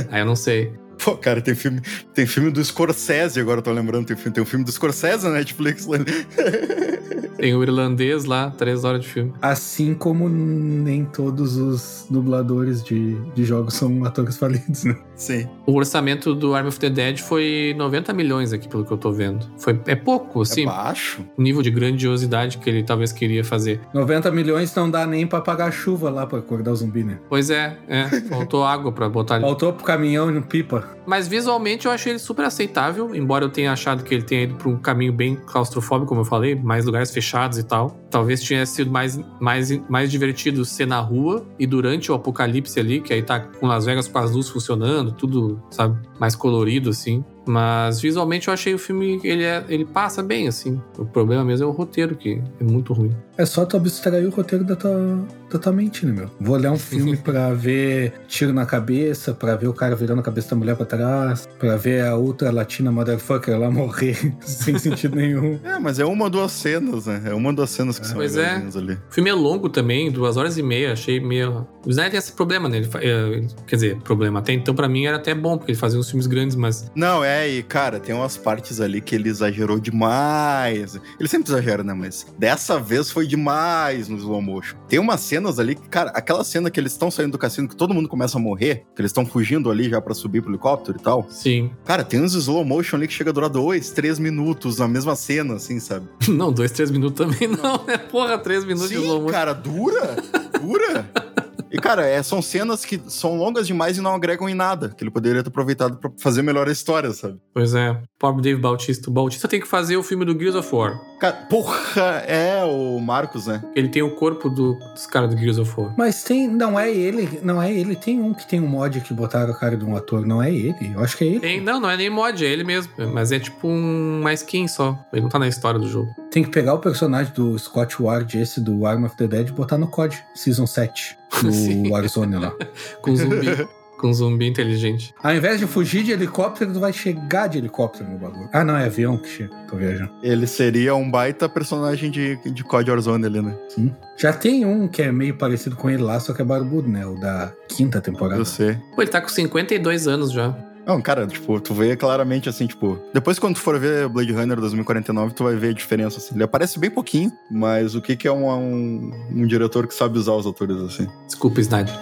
Aí eu não sei. Pô, cara, tem filme, tem filme do Scorsese, agora eu tô lembrando, tem, tem um filme do Scorsese na Netflix. Tem o irlandês lá, três horas de filme. Assim como nem todos os dubladores de, de jogos são atores falidos, né? Sim. O orçamento do Army of the Dead foi 90 milhões aqui, pelo que eu tô vendo. Foi, é pouco, assim. É baixo. O nível de grandiosidade que ele talvez queria fazer. 90 milhões não dá nem pra pagar chuva lá pra acordar o zumbi, né? Pois é, é. Faltou água pra botar ali. Faltou pro caminhão no pipa. Mas visualmente eu achei ele super aceitável, embora eu tenha achado que ele tenha ido pra um caminho bem claustrofóbico, como eu falei, mais lugares fechados e tal. Talvez tenha sido mais, mais, mais divertido ser na rua e durante o apocalipse ali, que aí tá com Las Vegas com as luzes funcionando, tudo, sabe, mais colorido assim. Mas visualmente eu achei o filme, ele, é, ele passa bem, assim. O problema mesmo é o roteiro, que é muito ruim. É só tu abstrair o roteiro da tua, da tua mente, né, meu? Vou olhar um filme pra ver tiro na cabeça, pra ver o cara virando a cabeça da mulher pra trás, pra ver a outra latina motherfucker lá morrer sem sentido nenhum. É, mas é uma ou duas cenas, né? É uma ou duas cenas que são Pois é. ali. O filme é longo também, duas horas e meia, achei meio. O Snyder tem esse problema, né? Ele, é, quer dizer, problema. Até então, pra mim, era até bom, porque ele fazia uns filmes grandes, mas Não, é, e cara, tem umas partes ali que ele exagerou demais. Ele sempre exagera, né? Mas dessa vez foi demais no slow motion. Tem umas cenas ali que, cara, aquela cena que eles estão saindo do cassino, que todo mundo começa a morrer, que eles estão fugindo ali já pra subir pro helicóptero e tal. sim. Cara, tem uns slow motion ali que chega a durar dois, três minutos na mesma cena, assim, sabe? Não, dois, três minutos também não, né? Porra, três minutos de slow Sim, motion. cara, dura, dura. E, cara, é, são cenas que são longas demais e não agregam em nada. Que ele poderia ter aproveitado pra fazer melhor a história, sabe? Pois é. Pobre Dave Bautista. O Bautista tem que fazer o filme do Gears of War. Cara, porra, é o Marcos, né? Ele tem o corpo do- dos caras do Gears of War. Mas tem, não é ele, não é ele. Tem um que tem um mod que botaram a cara de um ator, não é ele. Eu acho que é ele. Tem, não, não é nem mod, é ele mesmo. Mas é tipo um, uma skin só. Ele não tá na história do jogo. Tem que pegar o personagem do Scott Ward, esse do Arm of the Dead, e botar no COD, Season 7, Sim. no Warzone lá. Com zumbi. com zumbi inteligente. Ao invés de fugir de helicóptero, tu vai chegar de helicóptero no bagulho. Ah, não, é avião que chega. Tô viajando. Ele seria um baita personagem de, de COD Warzone ali, né? Sim. Já tem um que é meio parecido com ele lá, só que é barbudo, né? O da quinta temporada. Eu sei. Pô, ele tá com 52 anos já. Não, cara, tipo, tu vê claramente assim, tipo. Depois, quando tu for ver Blade Runner 2049, tu vai ver a diferença, assim. Ele aparece bem pouquinho, mas o que, que é um, um, um diretor que sabe usar os atores, assim? Desculpa, Snyder.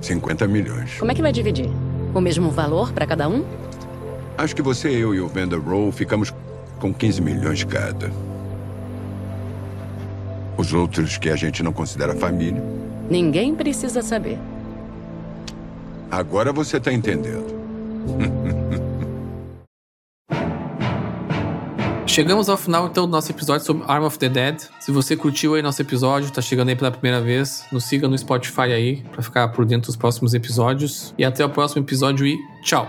50 milhões. Como é que vai dividir? O mesmo valor para cada um? Acho que você, eu e o Vander Roll ficamos com 15 milhões cada. Os outros que a gente não considera família. Ninguém precisa saber. Agora você tá entendendo. Chegamos ao final então do nosso episódio sobre Arm of the Dead. Se você curtiu aí nosso episódio, tá chegando aí pela primeira vez, nos siga no Spotify aí pra ficar por dentro dos próximos episódios. E até o próximo episódio e tchau!